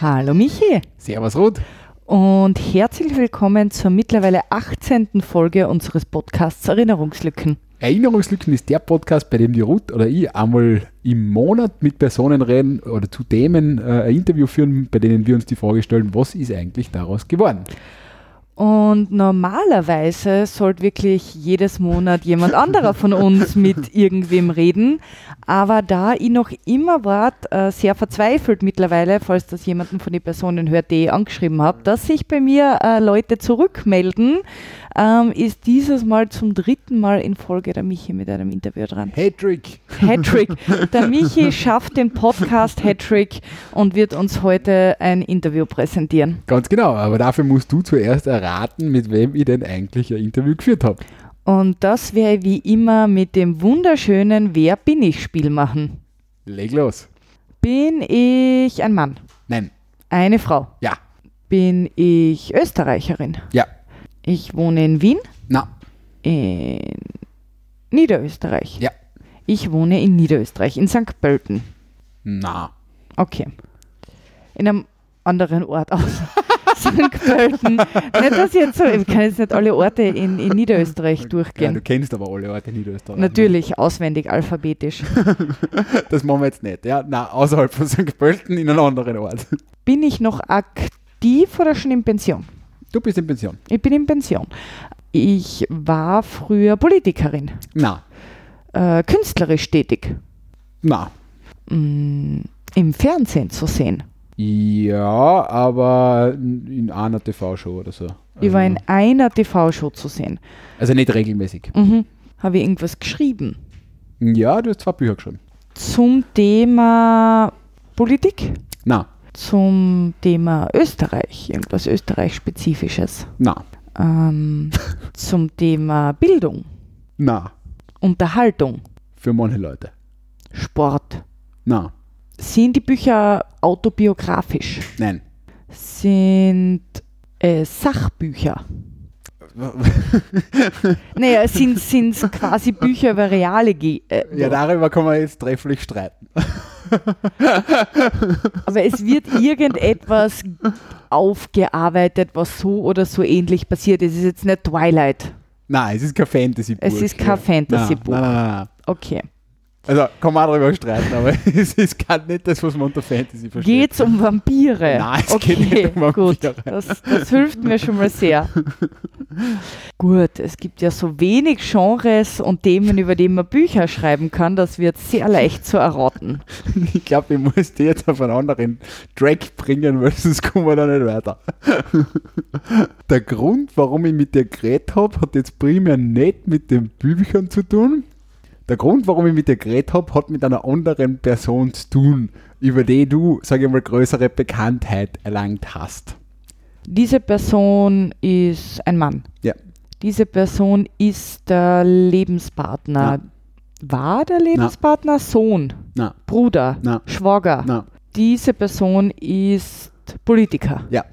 Hallo Michi Servus Ruth. und herzlich willkommen zur mittlerweile 18. Folge unseres Podcasts Erinnerungslücken. Erinnerungslücken ist der Podcast, bei dem die Ruth oder ich einmal im Monat mit Personen reden oder zu Themen äh, ein Interview führen, bei denen wir uns die Frage stellen, was ist eigentlich daraus geworden? Und normalerweise sollte wirklich jedes Monat jemand anderer von uns mit irgendwem reden. Aber da ich noch immer wart, äh, sehr verzweifelt mittlerweile, falls das jemanden von den Personen hört, die ich angeschrieben habe, dass sich bei mir äh, Leute zurückmelden, ähm, ist dieses Mal zum dritten Mal in Folge der Michi mit einem Interview dran. Hattrick. Hattrick. Der Michi schafft den Podcast Hattrick und wird uns heute ein Interview präsentieren. Ganz genau, aber dafür musst du zuerst erraten, mit wem ich denn eigentlich ein Interview geführt habe. Und das werde ich wie immer mit dem wunderschönen Wer bin ich Spiel machen. Leg los. Bin ich ein Mann? Nein. Eine Frau? Ja. Bin ich Österreicherin? Ja. Ich wohne in Wien? Na. In Niederösterreich? Ja. Ich wohne in Niederösterreich, in St. Pölten. Na. Okay. In einem anderen Ort aus St. Pölten. Nicht, dass ich jetzt so, ich kann jetzt nicht alle Orte in, in Niederösterreich Ja, durchgehen. du kennst aber alle Orte in Niederösterreich. Natürlich, auswendig, alphabetisch. Das machen wir jetzt nicht. Ja, na, außerhalb von St. Pölten in einem anderen Ort. Bin ich noch aktiv oder schon in Pension? Du bist in Pension. Ich bin in Pension. Ich war früher Politikerin, Na. äh, künstlerisch tätig, Na. mm, im Fernsehen zu sehen. Ja, aber in einer TV-Show oder so. Ich war in einer TV-Show zu sehen. Also nicht regelmäßig. Mhm. Habe ich irgendwas geschrieben Ja, du hast zwei Bücher geschrieben. zum Thema Politik, Na, zum Thema Österreich, irgendwas Österreich-spezifisches, na, ähm, zum Thema Bildung, na. Unterhaltung, Für manche Leute. Sport. Na, Sind die Bücher autobiografisch? nein. Sind es Sachbücher? Naja, sind es quasi Bücher über reale Ge äh, Ja, darüber kann man jetzt trefflich streiten. Aber es wird irgendetwas aufgearbeitet, was so oder so ähnlich passiert. Es ist jetzt nicht Twilight. Nein, es ist kein Fantasy-Buch. Es ist kein Fantasy-Buch. Okay. Also, kann man auch darüber streiten, aber es ist gar nicht das, was man unter Fantasy versteht. Geht es um Vampire? Nein, es okay, geht nicht um Vampire. gut. Das, das hilft mir schon mal sehr. gut, es gibt ja so wenig Genres und Themen, über die man Bücher schreiben kann, das wird sehr leicht zu erraten. Ich glaube, ich muss die jetzt auf einen anderen Track bringen, weil sonst kommen wir da nicht weiter. Der Grund, warum ich mit dir geredet habe, hat jetzt primär nicht mit den Büchern zu tun. Der Grund, warum ich mit dir geredet habe, hat mit einer anderen Person zu tun, über die du, sage ich mal, größere Bekanntheit erlangt hast. Diese Person ist ein Mann. Ja. Diese Person ist der Lebenspartner. War der Lebenspartner Sohn, Na, Bruder, na, Schwager? na, Diese Person ist Politiker ja,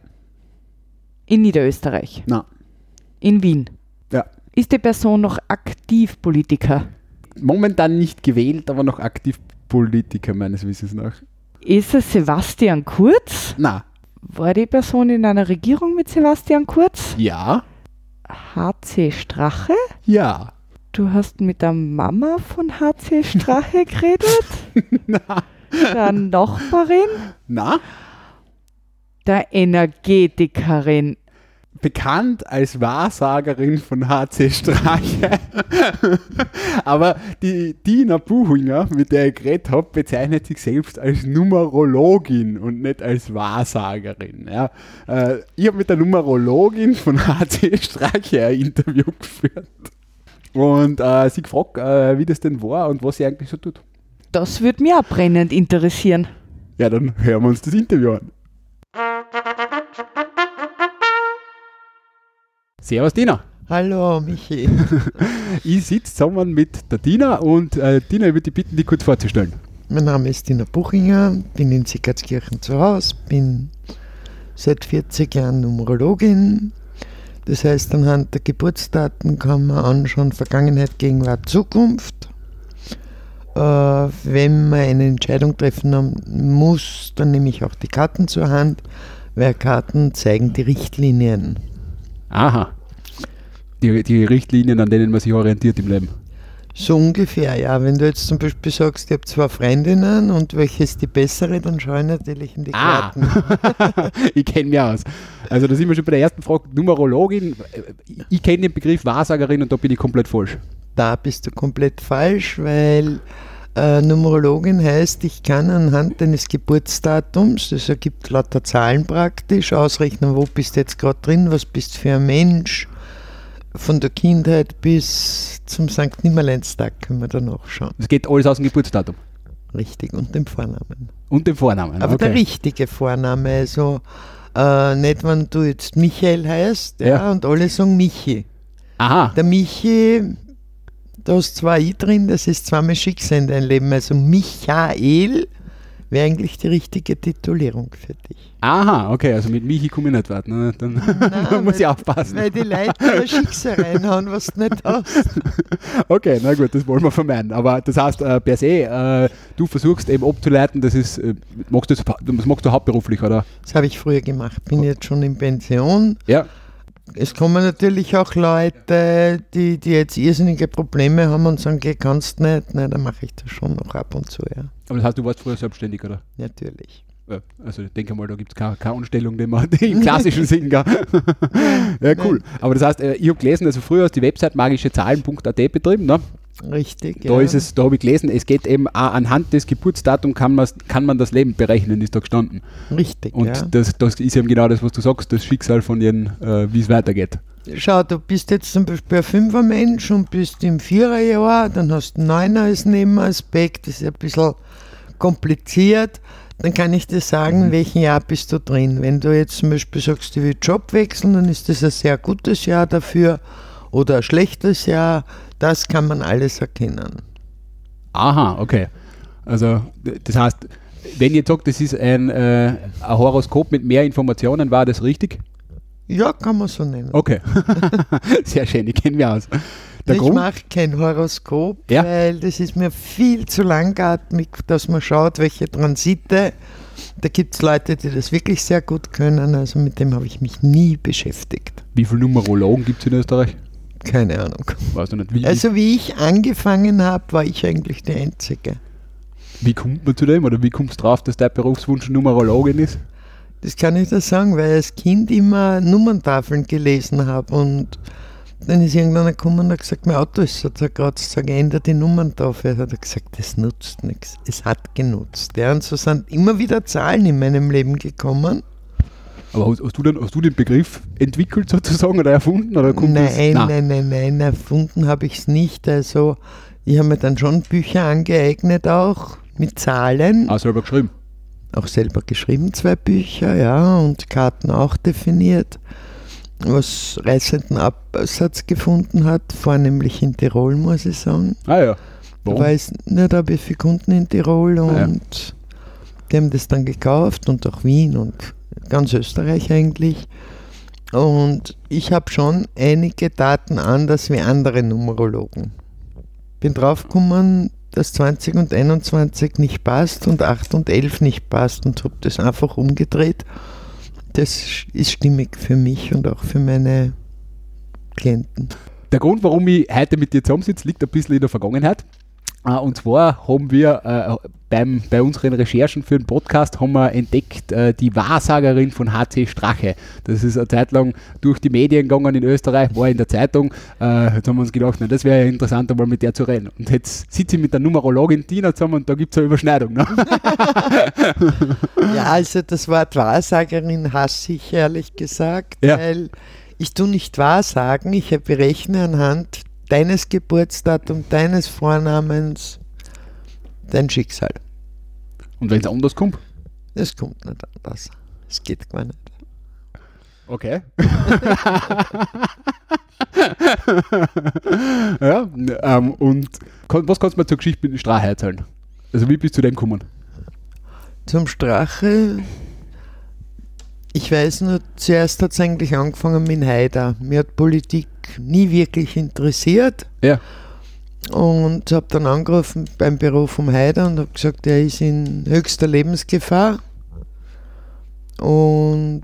in Niederösterreich, na, in Wien. ja. Ist die Person noch aktiv Politiker? Momentan nicht gewählt, aber noch aktiv Politiker meines Wissens nach. Ist es Sebastian Kurz? Na, War die Person in einer Regierung mit Sebastian Kurz? ja, HC Strache? ja. Du hast mit der Mama von HC Strache geredet? Na, Der Nachbarin? na, Der Energetikerin. Bekannt als Wahrsagerin von HC Strache. Aber die Dina Buchinger, mit der ich geredet habe, bezeichnet sich selbst als Numerologin und nicht als Wahrsagerin. Ja. Äh, ich habe mit der Numerologin von HC Strache ein Interview geführt. Und äh, sie gefragt, äh, wie das denn war und was sie eigentlich so tut. Das würde mich auch brennend interessieren. Ja, dann hören wir uns das Interview an. Servus Dina. Hallo Michi. Ich sitze zusammen mit der Dina und äh, Dina, ich würde dich bitten, dich kurz vorzustellen. Mein Name ist Dina Buchinger, bin in Sickertskirchen zu Hause, bin seit 40 Jahren Numerologin. Das heißt, anhand der Geburtsdaten kann man anschauen Vergangenheit, Gegenwart, Zukunft. äh, wenn man eine Entscheidung treffen muss, dann nehme ich auch die Karten zur Hand, weil Karten zeigen die Richtlinien. Aha. Die, die Richtlinien, an denen man sich orientiert im Leben. So ungefähr, ja. Wenn du jetzt zum Beispiel sagst, ich habe zwei Freundinnen und welche ist die bessere, dann schaue ich natürlich in die Ah. Karten. ich kenne mich aus. Also da sind wir schon bei der ersten Frage. Numerologin. Ich kenne den Begriff Wahrsagerin und da bin ich komplett falsch. Da bist du komplett falsch, weil äh, Numerologin heißt, ich kann anhand deines Geburtsdatums, das ergibt lauter Zahlen praktisch, ausrechnen, wo bist du jetzt gerade drin, was bist du für ein Mensch. Von der Kindheit bis zum St. Nimmerleinstag können wir da nachschauen. Es geht alles aus dem Geburtsdatum. Richtig, und dem Vornamen. Und dem Vornamen. Aber okay. der richtige Vorname, also äh, nicht, wenn du jetzt Michael heißt ja, Ja. und alle sagen Michi. Aha. Der Michi, da ist zwei I drin, das ist zweimal Schicksal in deinem Leben. Also Michael wäre eigentlich die richtige Titulierung für dich. Aha, okay, also mit Michi komme ich nicht weit. Ne? Dann Nein, muss weil- ich aufpassen. Weil die Leute ein Schicksal reinhauen, was du nicht hast. Okay, na gut, das wollen wir vermeiden. Aber das heißt, äh, per se, äh, du versuchst eben abzuleiten, das ist, äh, machst du das, das machst du hauptberuflich, oder? Das habe ich früher gemacht. Bin jetzt schon in Pension. Ja. Es kommen natürlich auch Leute, die, die jetzt irrsinnige Probleme haben und sagen, geh, kannst nicht. Nein, dann mache ich das schon noch ab und zu, ja. Aber das heißt, du warst früher selbstständig, oder? Natürlich. Ja, also ich denke mal, da gibt es keine, keine Anstellung, die man im klassischen Sinn gell? Ja, cool. Aber das heißt, äh, ich habe gelesen, also früher hast du die Website magischezahlen.at betrieben, ne? Richtig. Da ja. ist es, da habe ich gelesen, es geht eben auch anhand des Geburtsdatums kann, kann man das Leben berechnen, ist da gestanden. Richtig, Und ja. das, das ist eben genau das, was du sagst, das Schicksal von jedem, äh, wie es weitergeht. Schau, du bist jetzt zum Beispiel ein Fünfermensch und bist im Viererjahr, dann hast du Neuner als Nebenaspekt, das ist ein bisschen kompliziert. Dann kann ich dir sagen, in welchem Jahr bist du drin. Wenn du jetzt zum Beispiel sagst, du willst Job wechseln, dann ist das ein sehr gutes Jahr dafür oder ein schlechtes Jahr. Das kann man alles erkennen. Aha, okay. Also das heißt, wenn ihr sagt, das ist ein, äh, ein Horoskop mit mehr Informationen, war das richtig? Ja, kann man so nennen. Okay. Sehr schön, ich kenne mich aus. Der ich mache kein Horoskop, Ja. weil das ist mir viel zu langatmig, dass man schaut, welche Transite. Da gibt es Leute, die das wirklich sehr gut können, also mit dem habe ich mich nie beschäftigt. wie viele Numerologen gibt es in Österreich? Keine Ahnung. Weißt du nicht, wie, Also wie ich angefangen habe, war ich eigentlich die Einzige. wie kommt man zu dem oder wie kommst du drauf, dass dein Berufswunsch Numerologin ist? Das kann ich dir sagen, weil ich als Kind immer Nummerntafeln gelesen habe und dann ist irgendeiner gekommen und hat gesagt, mein Auto ist so zerkratzt, sag ändere die Nummerntafel. Hat er gesagt, das nutzt nichts. Es hat genutzt. Ja, und so sind immer wieder Zahlen in meinem Leben gekommen. Aber hast, hast, du den, hast du den Begriff entwickelt sozusagen oder erfunden? Oder kommt das? Nein, nein, nein, nein, erfunden habe ich es nicht. Also ich habe mir dann schon Bücher angeeignet auch mit Zahlen. Ah, selber geschrieben. auch selber geschrieben, zwei Bücher, ja, und Karten auch definiert, was reißenden Absatz gefunden hat, vornehmlich in Tirol, muss ich sagen. Ah ja. Da Warum? war ich nicht, da habe ich viele Kunden in Tirol und Ah, ja. die haben das dann gekauft und auch Wien und ganz Österreich eigentlich. Und ich habe schon einige Daten anders wie andere Numerologen. Bin draufgekommen, dass 20 und 21 nicht passt und 8 und 11 nicht passt und habe das einfach umgedreht. Das ist stimmig für mich und auch für meine Klienten. Der Grund, warum ich heute mit dir zusammensitze, liegt ein bisschen in der Vergangenheit. Äh, Und zwar haben wir äh, beim, bei unseren Recherchen für den Podcast haben wir entdeckt äh, die Wahrsagerin von HC Strache. Das ist eine Zeit lang durch die Medien gegangen in Österreich, war in der Zeitung. Äh, jetzt haben wir uns gedacht, na, das wäre ja interessant, einmal mit der zu reden. Und jetzt sitze ich mit der Numerologin Tina zusammen und da gibt es eine Überschneidung. Ne? Ja, also das Wort Wahrsagerin hasse ich ehrlich gesagt, Ja. weil ich tu nicht wahrsagen, ich berechne anhand deines Geburtsdatums, deines Vornamens dein Schicksal. Und wenn es anders kommt? Das kommt nicht anders. Es geht gar nicht. Okay. ja, ähm, und was kannst du mir zur Geschichte mit dem Strache erzählen? Also wie bist du zu dem gekommen? Zum Strache, ich weiß nur, zuerst hat es eigentlich angefangen mit Haider. Mir hat Politik nie wirklich interessiert. Ja. und habe dann angerufen beim Büro vom Heider und habe gesagt, er ist in höchster Lebensgefahr. Und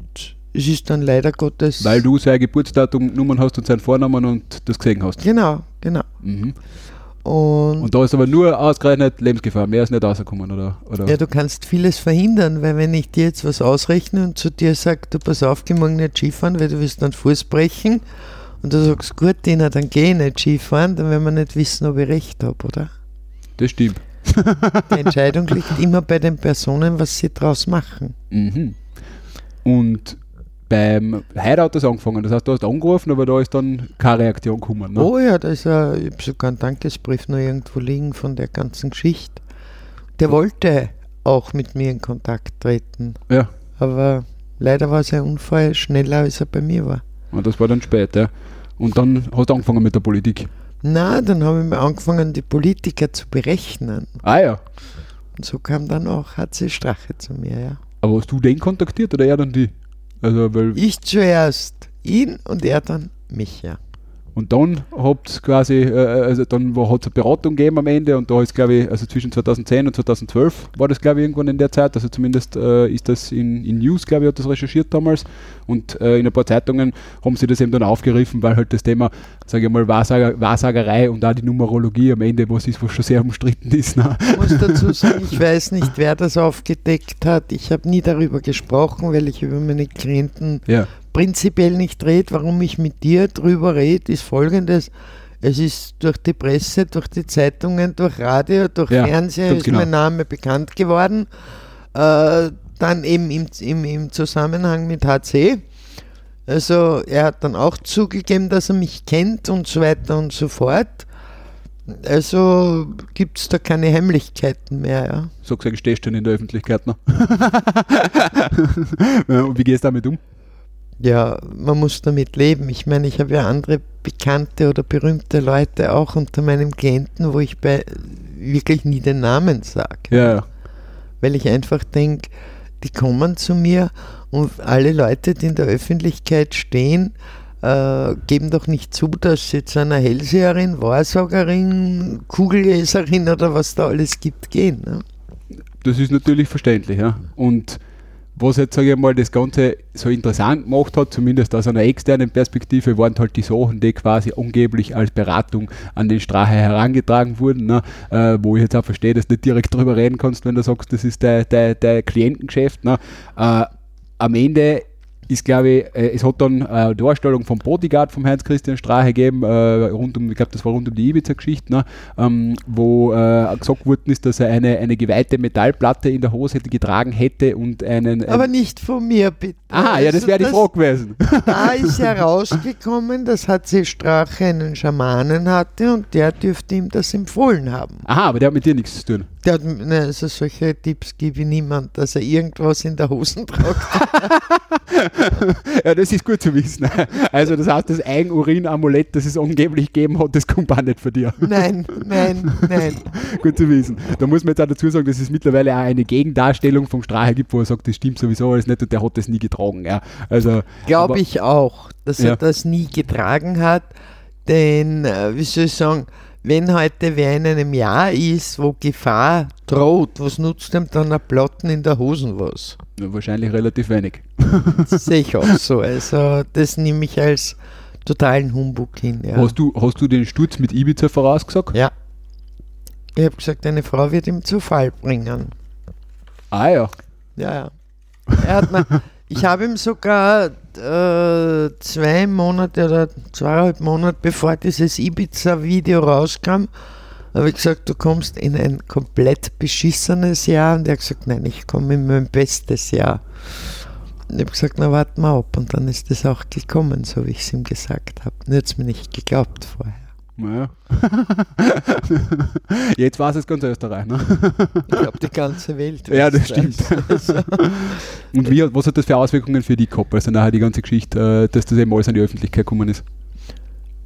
es ist dann leider Gottes. Weil du sein Geburtsdatum genommen hast und seinen Vornamen und das gesehen hast. Genau, genau. Mhm. Und, Und da ist aber nur ausgerechnet Lebensgefahr, mehr ist nicht rausgekommen, oder? oder? ja, du kannst vieles verhindern, weil wenn ich dir jetzt was ausrechne und zu dir sage, du pass auf, geh morgen nicht Skifahren, weil du wirst dann Fuß brechen und du sagst, gut, Dina, dann geh ich nicht Skifahren, dann werden wir nicht wissen, ob ich recht habe, oder? Das stimmt. Die Entscheidung liegt immer bei den Personen, was sie draus machen. Mhm. Und beim das angefangen. Das heißt, du hast angerufen, aber da ist dann keine Reaktion gekommen. Ne? Oh ja, da ist ja, ich habe sogar einen Dankesbrief noch irgendwo liegen von der ganzen Geschichte. Der wollte auch mit mir in Kontakt treten, Ja, aber leider war sein Unfall schneller, als er bei mir war. und das war dann spät. Ja. Und dann hast du angefangen mit der Politik. Na, dann habe ich mal angefangen, die Politiker zu berechnen. Ah ja. Und so kam dann auch HC Strache zu mir, ja. Aber hast du den kontaktiert oder er dann die? Also, weil, Ich zuerst ihn und er dann mich, ja. Und dann habt ihr quasi, äh, also dann hat es eine Beratung gegeben am Ende und da ist glaube ich, also zwischen 2010 und 2012 war das glaube ich irgendwann in der Zeit, also zumindest äh, ist das in, in News, glaube ich, hat das recherchiert damals und äh, in ein paar Zeitungen haben sie das eben dann aufgegriffen, weil halt das Thema, sage ich mal, Wahrsager, Wahrsagerei und auch die Numerologie am Ende was ist, was schon sehr umstritten ist. Ne? Ich muss dazu sagen, ich weiß nicht, wer das aufgedeckt hat. Ich habe nie darüber gesprochen, weil ich über meine Klienten Ja, prinzipiell nicht rede. Warum ich mit dir drüber rede, ist folgendes. Es ist durch die Presse, durch die Zeitungen, durch Radio, durch Ja, Fernseher ganz ist genau. mein Name bekannt geworden. Äh, dann eben im, im, im Zusammenhang mit HC. Also er hat dann auch zugegeben, dass er mich kennt und so weiter und so fort. Also gibt es da keine Heimlichkeiten mehr. Ja. so gesagt, stehst du in der Öffentlichkeit noch. Und wie gehst du damit um? Ja, man muss damit leben. Ich meine, ich habe ja andere bekannte oder berühmte Leute auch unter meinem Klienten, wo ich bei wirklich nie den Namen sage. Ja. Weil ich einfach denke, die kommen zu mir und alle Leute, die in der Öffentlichkeit stehen, äh, geben doch nicht zu, dass sie zu einer Hellseherin, Wahrsagerin, Kugelleserin oder was da alles gibt, gehen. Ne? Das ist natürlich verständlich, ja. Und was jetzt, sage ich mal, das Ganze so interessant gemacht hat, zumindest aus einer externen Perspektive, waren halt die Sachen, die quasi angeblich als Beratung an den Strache herangetragen wurden, ne? äh, wo ich jetzt auch verstehe, dass du nicht direkt drüber reden kannst, wenn du sagst, das ist dein, dein Klientengeschäft. Ne? Äh, am Ende ist, glaube ich, äh, es hat dann eine Darstellung vom Bodyguard vom Heinz-Christian Strache gegeben, äh, rund um, ich glaube, das war rund um die Ibiza-Geschichte, ne? ähm, wo äh, gesagt worden ist, dass er eine, eine geweihte Metallplatte in der Hose getragen hätte und einen. Aber ein, nicht von mir, bitte. aha, ja, das Also wäre die Frage gewesen. Da ist herausgekommen, dass HC Strache einen Schamanen hatte und der dürfte ihm das empfohlen haben. Aha, aber der hat mit dir nichts zu tun. Der hat, ne, also solche Tipps gebe ich niemand, dass er irgendwas in der Hosen tragt. ja, das ist gut zu wissen. Also, das heißt, das Eigenurin-Amulett, das es angeblich gegeben hat, das kommt auch nicht von dir. Nein, nein, nein. Gut zu wissen. Da muss man jetzt auch dazu sagen, dass es mittlerweile auch eine Gegendarstellung vom Strache gibt, wo er sagt, das stimmt sowieso alles nicht und der hat das nie getragen. Ja. Also, Glaube ich auch, dass Ja. er das nie getragen hat. Denn, äh, wie soll ich sagen, wenn heute wer in einem Jahr ist, wo Gefahr droht, was nutzt ihm dann ein Platten in der Hosen was? ja, wahrscheinlich relativ wenig. Sehe ich auch so. Also, das nehme ich als totalen Humbug hin. Ja. Hast, du, hast du den Sturz mit Ibiza vorausgesagt? Ja. Ich habe gesagt, eine Frau wird ihm zu Fall bringen. Ah ja. Ja, ja. Er hat mir, ich habe ihm sogar äh, zwei Monate oder zweieinhalb Monate bevor dieses Ibiza-Video rauskam, habe ich gesagt, du kommst in ein komplett beschissenes Jahr. Und er hat gesagt, nein, ich komme in mein bestes Jahr. Und ich habe gesagt, na warte mal ab. Und dann ist es auch gekommen, so wie ich es ihm gesagt habe. Nur hat es mir nicht geglaubt vorher. Naja. Jetzt war es ganz Österreich, ne? Ich glaube, die ganze Welt. Ja, das stimmt. das. Und wie, was hat das für Auswirkungen für die gehabt? Also nachher die ganze Geschichte, äh, dass das eben alles an die Öffentlichkeit gekommen ist.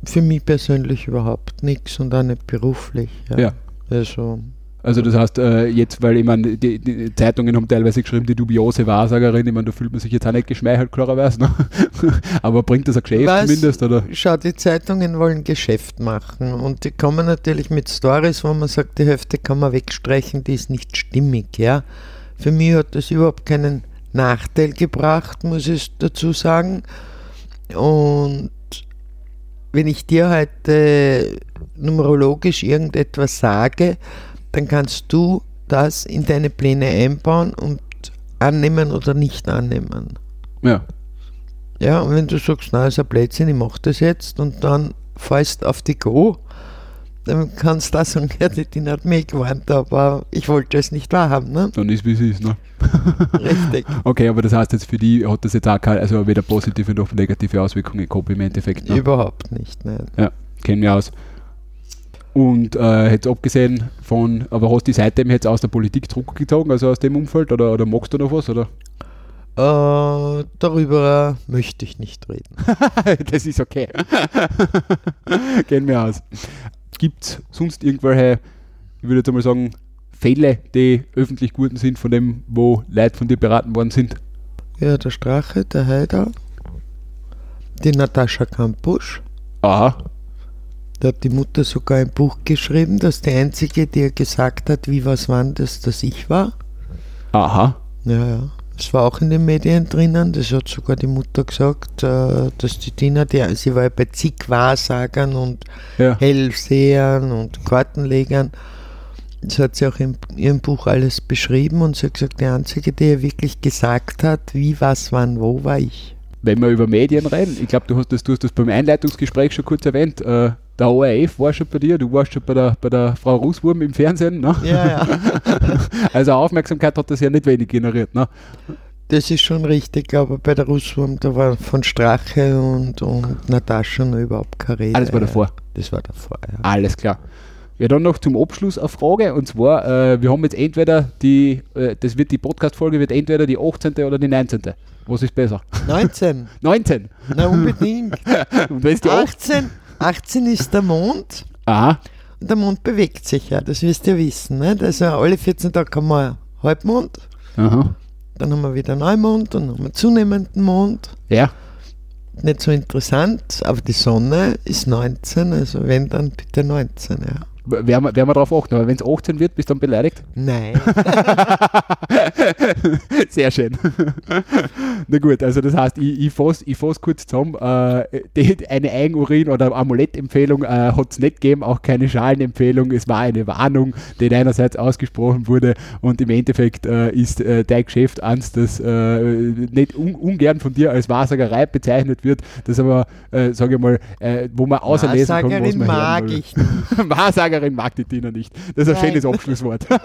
Für mich persönlich überhaupt nichts und auch nicht beruflich. Ja. Ja. Also, Also das heißt, äh, jetzt, weil ich meine, die, die, Zeitungen haben teilweise geschrieben, die dubiose Wahrsagerin, ich meine, da fühlt man sich jetzt auch nicht geschmeichelt, klarerweise, ne? aber bringt das ein Geschäft Was? zumindest? Oder? Schau, die Zeitungen wollen Geschäft machen und die kommen natürlich mit Stories, wo man sagt, die Hälfte kann man wegstreichen, die ist nicht stimmig, ja. Für mich hat das überhaupt keinen Nachteil gebracht, muss ich dazu sagen. Und wenn ich dir heute numerologisch irgendetwas sage, dann kannst du das in deine Pläne einbauen und annehmen oder nicht annehmen. Ja. Ja, und wenn du sagst, na, ist ein Blödsinn, ich mache das jetzt und dann fällst auf die Go, dann kannst du auch sagen, ja, die hat mich gewarnt, aber ich wollte es nicht wahrhaben. Ne? Dann ist wie es ist, ne? Richtig. Okay, aber das heißt jetzt für die hat das jetzt auch keine, also weder positive noch negative Auswirkungen gehabt im Endeffekt. Ne? Überhaupt nicht, nein. Ja, kennen wir aus. Und äh, jetzt abgesehen von, aber hast du die seitdem jetzt aus der Politik zurückgezogen, also aus dem Umfeld, oder, oder magst du noch was? Oder? Äh, darüber möchte ich nicht reden. das ist okay. Kennen wir aus. Gibt es sonst irgendwelche, ich würde jetzt einmal sagen, Fälle, die öffentlich guten sind, von dem, wo Leute von dir beraten worden sind? Ja, der Strache, der Heider, die Natascha Kampusch. Aha. Da hat die Mutter sogar ein Buch geschrieben, dass die einzige, die ihr gesagt hat, wie was wann das, dass ich war. Aha. Ja, ja. Das war auch in den Medien drinnen. Das hat sogar die Mutter gesagt, äh, dass die Tina, die, sie war ja bei zig Wahrsagern und Ja. Hellsehern und Kartenlegern. Das hat sie auch in ihrem Buch alles beschrieben und sie hat gesagt, die einzige, die ihr wirklich gesagt hat, wie, was, wann, wo, war ich. Wenn wir über Medien reden, ich glaube, du hast das, du hast das beim Einleitungsgespräch schon kurz erwähnt. Äh, der ORF war schon bei dir, du warst schon bei der, bei der Frau Rußwurm im Fernsehen. Ne? Ja, ja. Also Aufmerksamkeit hat das ja nicht wenig generiert. Ne? Das ist schon richtig, aber bei der Russwurm, da war von Strache und, und Natascha noch überhaupt keine Rede. Alles war davor. Das war davor, ja. Alles klar. Ja, dann noch zum Abschluss eine Frage und zwar, äh, wir haben jetzt entweder die, äh, das wird die Podcast-Folge wird entweder die 18. oder die 19. Was ist besser? 19, 19. na unbedingt. Und wenn die 18. 18, 18 ist der Mond Aha, und der Mond bewegt sich ja, das wirst du ja wissen. Nicht? Also alle 14 Tage haben wir Halbmond, aha. dann haben wir wieder Neumond, dann haben wir zunehmenden Mond. Ja, Nicht so interessant, aber die Sonne ist 19, also wenn dann bitte 19, ja. Werden wir, werden wir darauf achten. Aber wenn es 18 wird, bist du dann beleidigt? Nein, Sehr schön. Na gut, also das heißt, ich, ich fasse ich fass kurz zusammen. Äh, die, eine Eigenurin- oder Amulettempfehlung äh, hat es nicht gegeben, auch keine Schalenempfehlung. Es war eine Warnung, die deinerseits ausgesprochen wurde und im Endeffekt äh, ist äh, dein Geschäft eins, das äh, nicht un ungern von dir als Wahrsagerei bezeichnet wird, das aber, äh, sage ich mal, äh, wo man außerlesen kann, was man mag hören will. ich nicht. Wahrsagerin mag die Tina nicht. Das ist ein Nein. schönes Abschlusswort.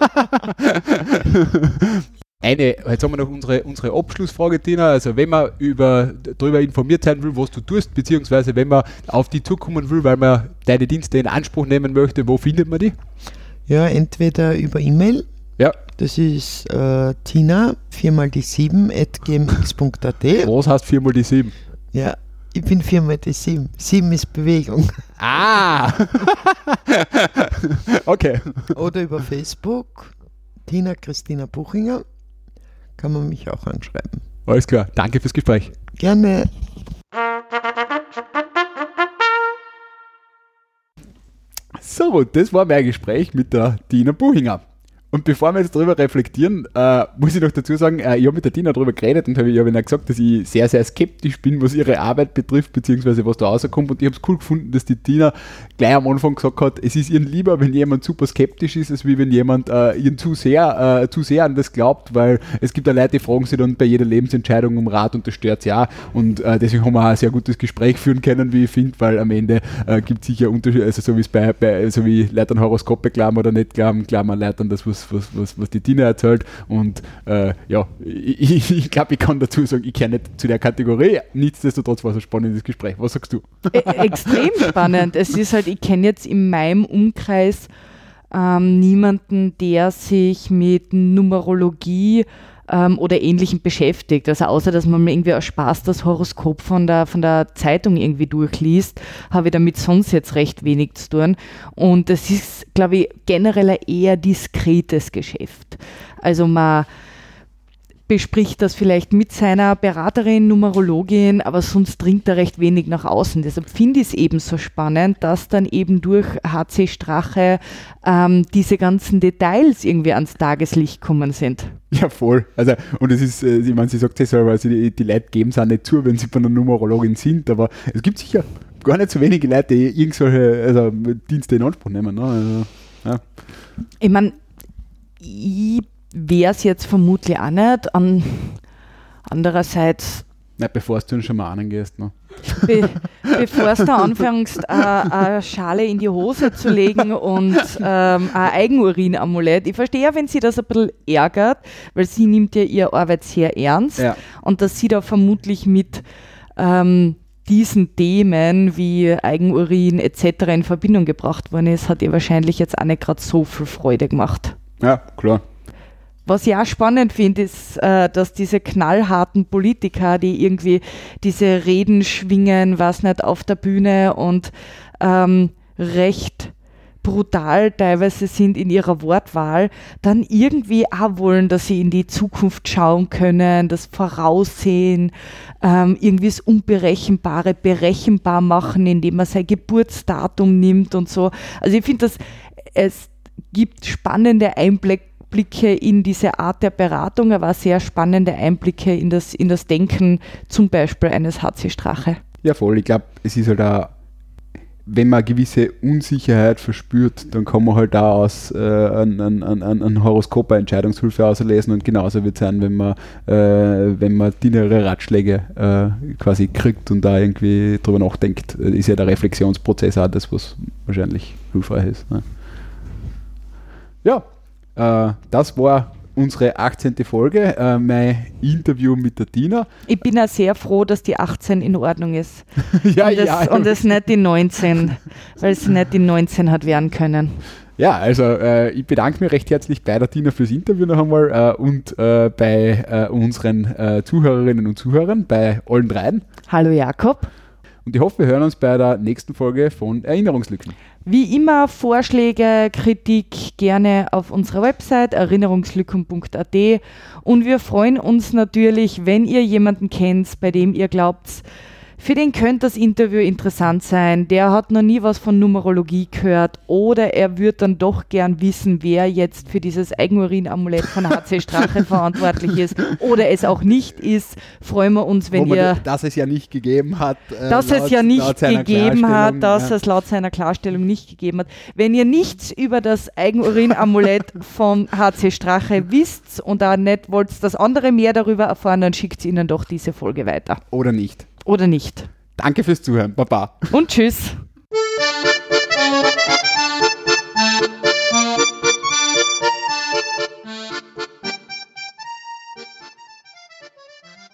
Eine, jetzt haben wir noch unsere, unsere Abschlussfrage, Tina. Also, wenn man über, darüber informiert sein will, was du tust, beziehungsweise wenn man auf die zukommen will, weil man deine Dienste in Anspruch nehmen möchte, wo findet man die? Ja, entweder über E-Mail, Ja, das ist äh, Tina, viermal die 7 at gmx.at. was heißt 4 mal die 7? Ja, ich bin viermal die 7. 7 ist Bewegung. Ah! okay. Oder über Facebook, Tina Christina Buchinger, kann man mich auch anschreiben. Alles klar. Danke fürs Gespräch. Gerne. So, das war mein Gespräch mit der Tina Buchinger. Und bevor wir jetzt darüber reflektieren, äh, muss ich noch dazu sagen, äh, ich habe mit der Tina darüber geredet und hab, ich habe ihnen gesagt, dass ich sehr, sehr skeptisch bin, was ihre Arbeit betrifft, beziehungsweise was da rauskommt. Und ich habe es cool gefunden, dass die Tina gleich am Anfang gesagt hat, es ist ihnen lieber, wenn jemand super skeptisch ist, als wie wenn jemand äh, ihnen zu sehr, äh, zu sehr an das glaubt, weil es gibt ja Leute, die fragen sich dann bei jeder Lebensentscheidung um Rat und das stört ja. Und äh, deswegen haben wir auch ein sehr gutes Gespräch führen können, wie ich finde, weil am Ende äh, gibt es sicher Unterschiede, also so wie es bei, bei so wie Leute an Horoskope glauben oder nicht glauben, glauben an das, was, was, was, was die Tina erzählt. Und äh, ja, ich, ich, ich glaube, ich kann dazu sagen, ich kenne nicht zu der Kategorie. Nichtsdestotrotz war es ein spannendes Gespräch. Was sagst du? E extrem spannend. Es ist halt, ich kenne jetzt in meinem Umkreis ähm, niemanden, der sich mit Numerologie ähm, oder Ähnlichem beschäftigt. Also außer, dass man irgendwie aus Spaß das Horoskop von der, von der Zeitung irgendwie durchliest, habe ich damit sonst jetzt recht wenig zu tun. Und das ist, glaube ich, generell ein eher diskretes Geschäft. Also man bespricht das vielleicht mit seiner Beraterin, Numerologin, aber sonst dringt er recht wenig nach außen. Deshalb finde ich es eben so spannend, dass dann eben durch HC Strache ähm, diese ganzen Details irgendwie ans Tageslicht kommen sind. Ja, voll. Also, und es ist, äh, ich meine, sie sagt es selber, also die, die Leute geben es auch nicht zu, wenn sie von einer Numerologin sind, aber es gibt sicher gar nicht so wenige Leute, die irgendwelche also, Dienste in Anspruch nehmen. Ne? Also, ja. Ich meine, ich wäre es jetzt vermutlich auch nicht. An, andererseits. Na, bevor du schon mal angehst. Ne? Be, bevor du anfängst, eine Schale in die Hose zu legen und ähm, ein Eigenurin-Amulett. Ich verstehe ja, wenn sie das ein bisschen ärgert, weil sie nimmt ja ihre Arbeit sehr ernst Ja. und dass sie da vermutlich mit ähm, diesen Themen wie Eigenurin etc. in Verbindung gebracht worden ist, hat ihr wahrscheinlich jetzt auch nicht gerade so viel Freude gemacht. Ja, klar. Was ich auch spannend finde, ist, äh, dass diese knallharten Politiker, die irgendwie diese Reden schwingen, was nicht auf der Bühne und ähm, recht brutal teilweise sind in ihrer Wortwahl, dann irgendwie auch wollen, dass sie in die Zukunft schauen können, das Voraussehen, ähm, irgendwie das Unberechenbare berechenbar machen, indem man sein Geburtsdatum nimmt und so. Also ich finde, dass es gibt spannende Einblicke Einblicke in diese Art der Beratung, aber sehr spannende Einblicke in das, in das Denken zum Beispiel eines HC Strache. Ja, voll. Ich glaube, es ist halt auch, wenn man gewisse Unsicherheit verspürt, dann kann man halt da aus äh, ein, ein, ein, ein Horoskop Entscheidungshilfe auslesen und genauso wird es sein, wenn man, äh, wenn man dienere Ratschläge äh, quasi kriegt und da irgendwie drüber nachdenkt, ist ja der Reflexionsprozess auch das, was wahrscheinlich hilfreich ist. Ne? Ja, äh, das war unsere 18. Folge, äh, mein Interview mit der Tina. Ich bin ja sehr froh, dass die 18 in Ordnung ist. ja, und, das, ja. und es nicht die 19, weil es nicht die 19 hat werden können. Ja, also äh, ich bedanke mich recht herzlich bei der Tina fürs Interview noch einmal äh, und äh, bei äh, unseren äh, Zuhörerinnen und Zuhörern, bei allen dreien. Hallo Jakob. Und ich hoffe, wir hören uns bei der nächsten Folge von Erinnerungslücken. Wie immer Vorschläge, Kritik gerne auf unserer Website erinnerungslücken.at und wir freuen uns natürlich, wenn ihr jemanden kennt, bei dem ihr glaubt, für den könnte das Interview interessant sein, der hat noch nie was von Numerologie gehört oder er wird dann doch gern wissen, wer jetzt für dieses Eigenurin-Amulett von HC Strache verantwortlich ist oder es auch nicht ist, freuen wir uns, wenn Wo ihr dass es ja nicht gegeben hat. äh, dass laut- es ja nicht gegeben hat, dass ja. es laut seiner Klarstellung nicht gegeben hat. Wenn ihr nichts über das Eigenurin-Amulett von HC Strache wisst und auch nicht wollt, dass andere mehr darüber erfahren, dann schickt ihnen doch diese Folge weiter. Oder nicht. Oder nicht. Danke fürs Zuhören. Baba. Und tschüss.